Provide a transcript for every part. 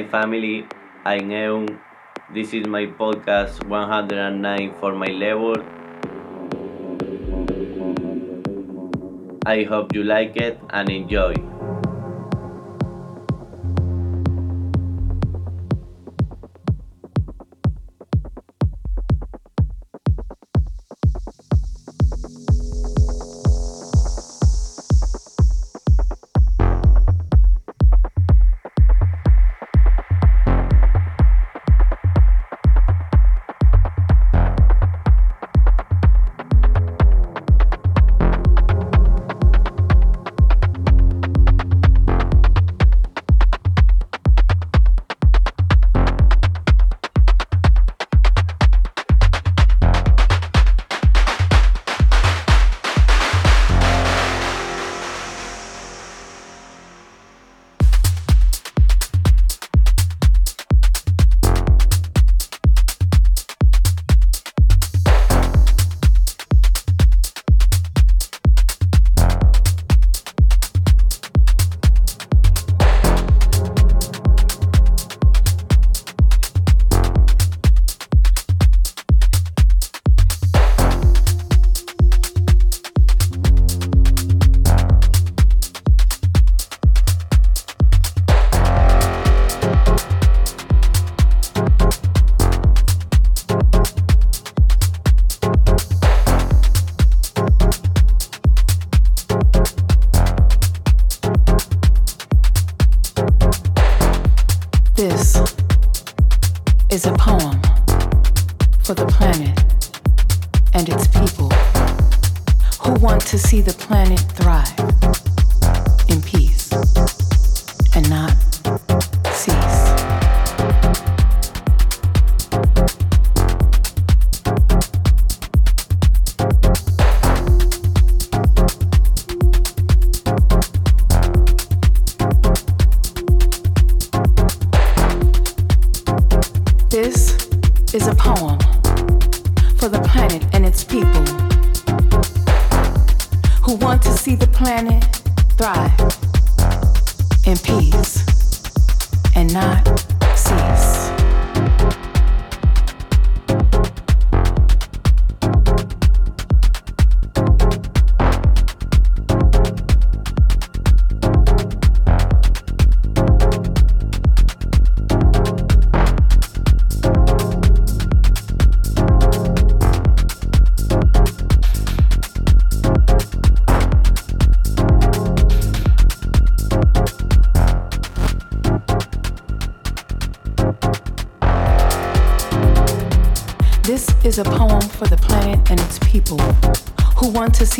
Hi family, I'm Ehuun. This is my podcast 109 for my label. I hope you like it and enjoy.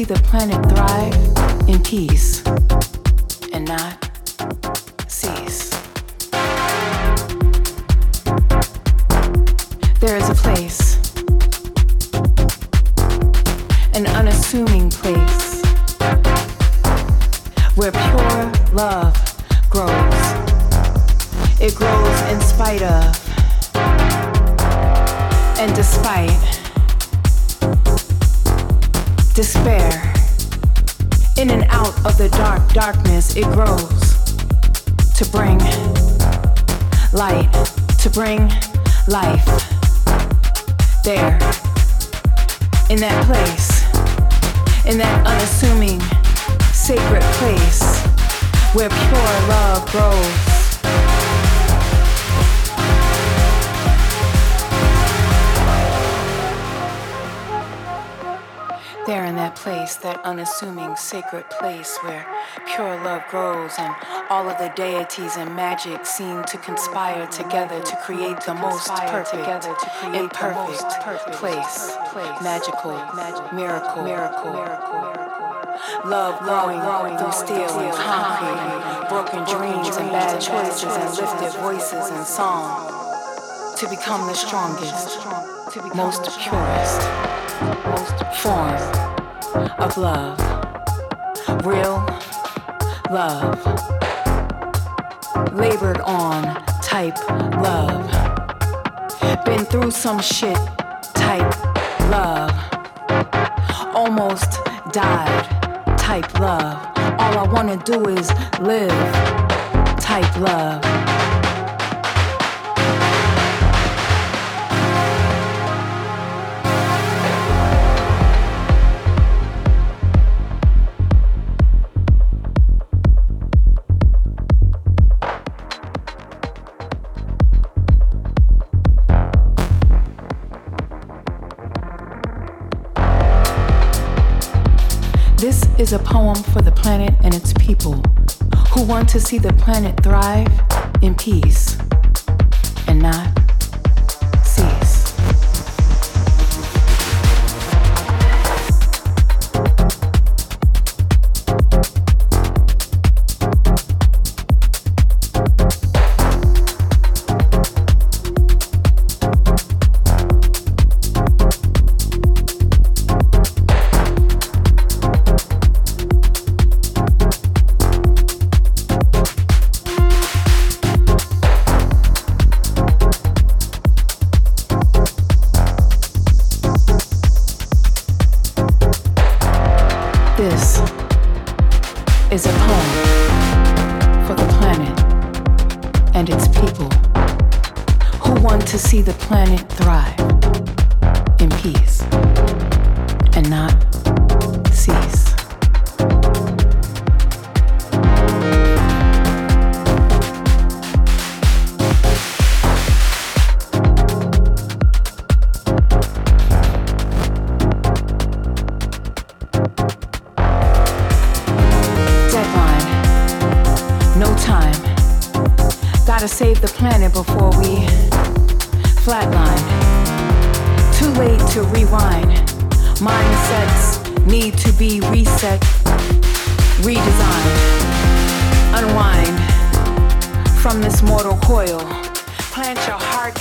See the planet thrive in peace grows. There in that place, that unassuming sacred place where pure love grows and all of the deities and magic seem to conspire together to create the most perfect, imperfect place, magical, miracle, miracle. Love growing through steel and concrete broken dreams and bad choices and lifted voices and song to become the strongest, most purest form of love. Real love. Labored on type love. Been through some shit type love. Almost died type love. All I wanna do is live type love. Is a poem for the planet and its people who want to see the planet thrive in peace and not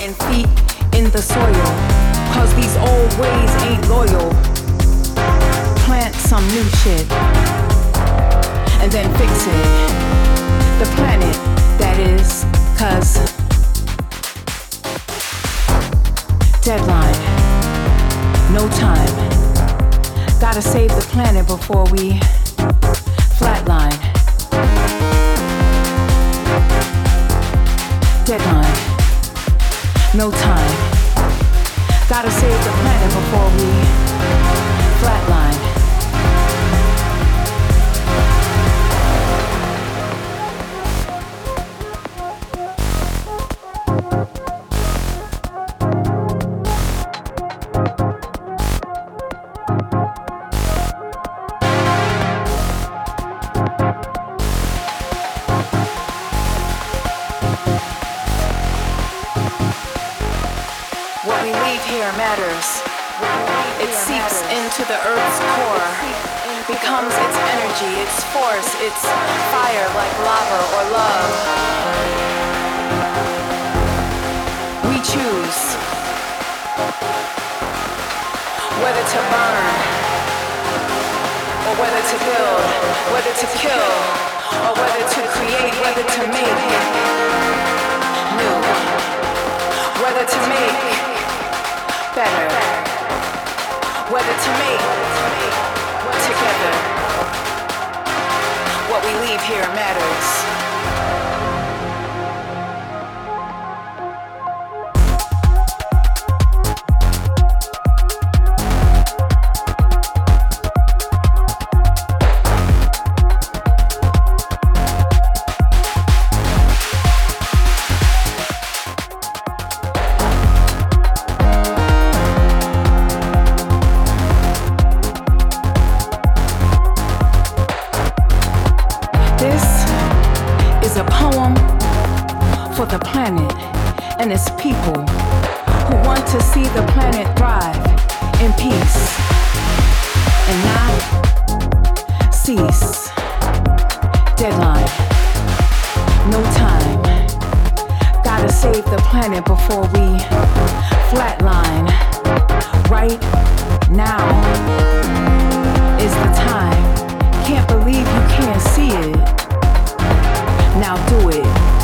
and feet in the soil. Cause these old ways ain't loyal. Plant some new shit and then fix it. The planet, that is, cause. Deadline, no time. Gotta save the planet before we. no time. Gotta save the planet before we flatline. the Earth's core becomes its energy, its force, its fire like lava or love. We choose whether to burn or whether to build, whether to kill or whether to create, whether to make new, whether to make better. Whether to me, together, what we leave here matters. save the planet before we flatline. Right now is the time. Can't believe you can't see it. Now do it.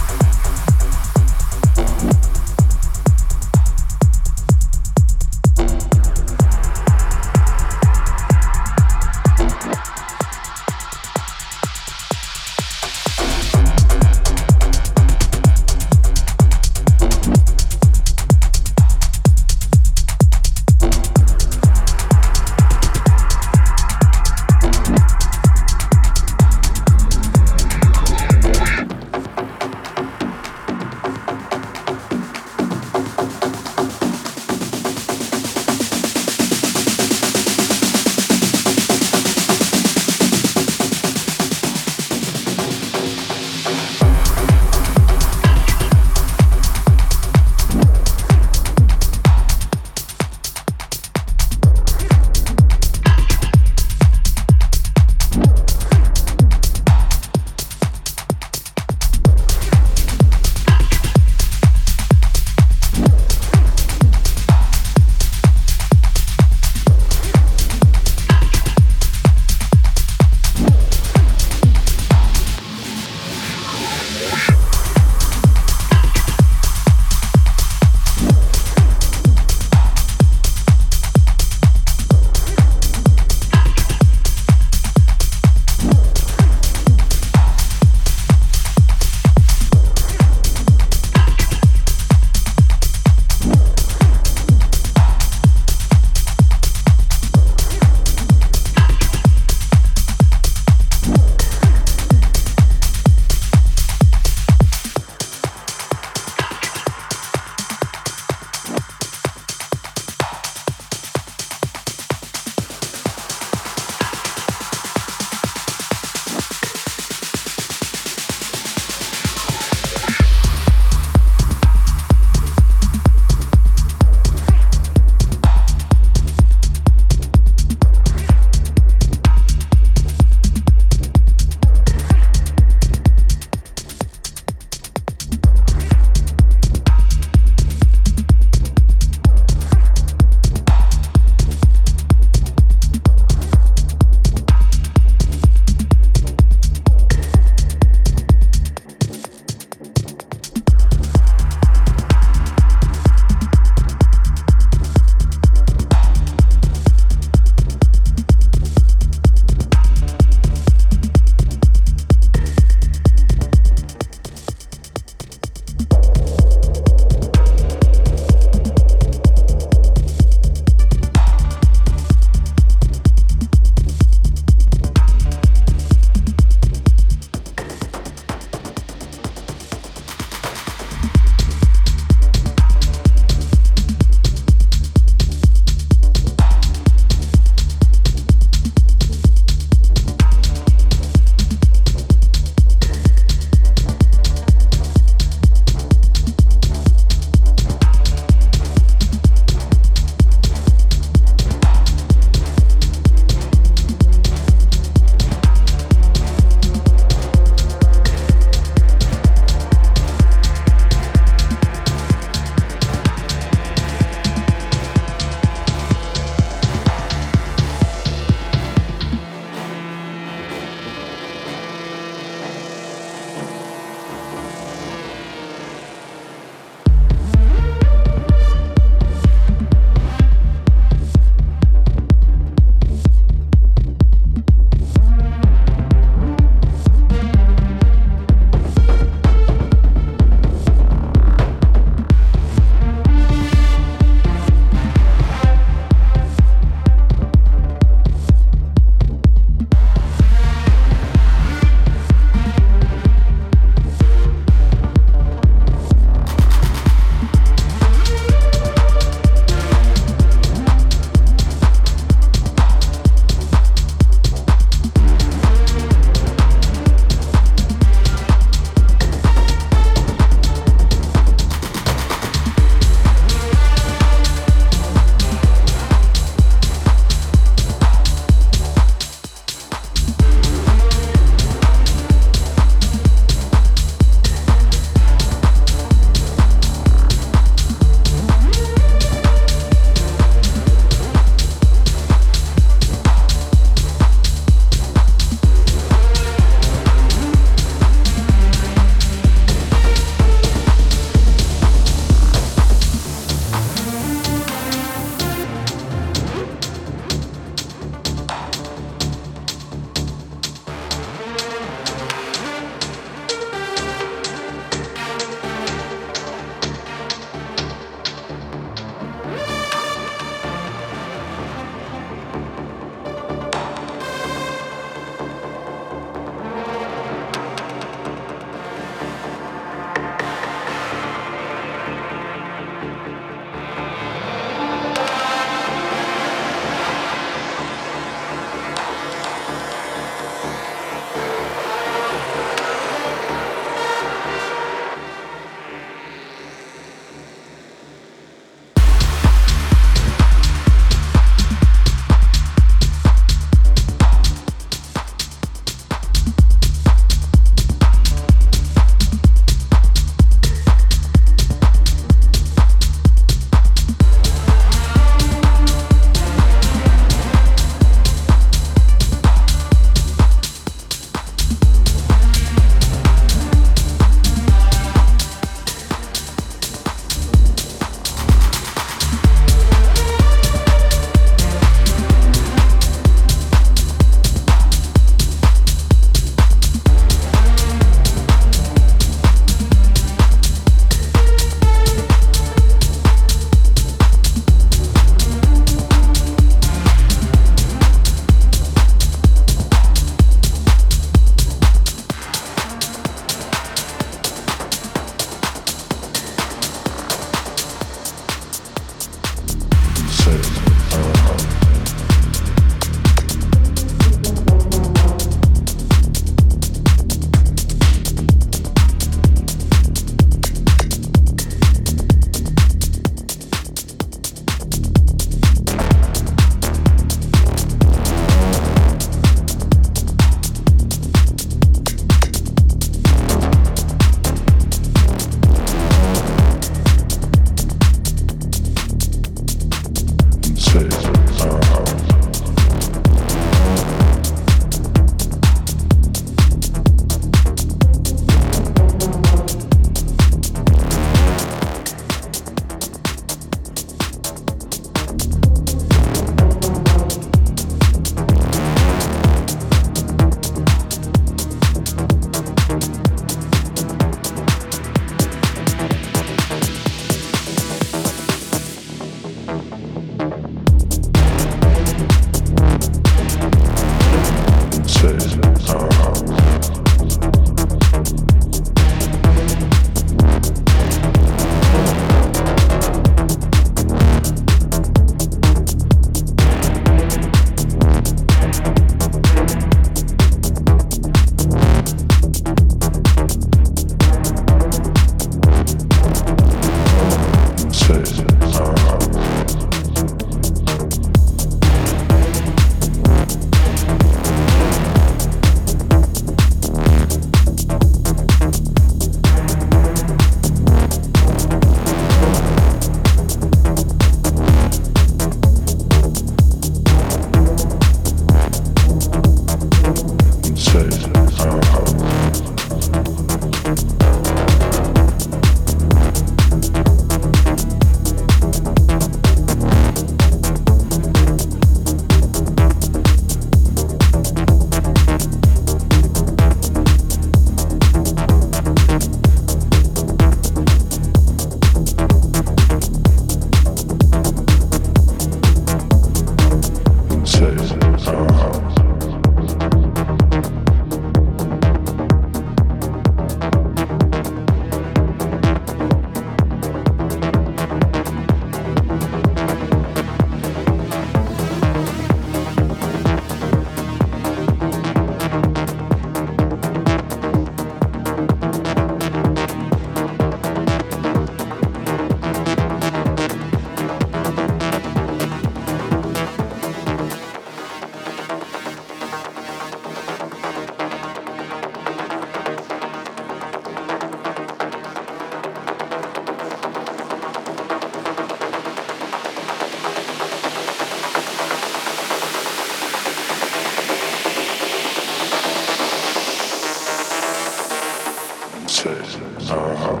uh-huh.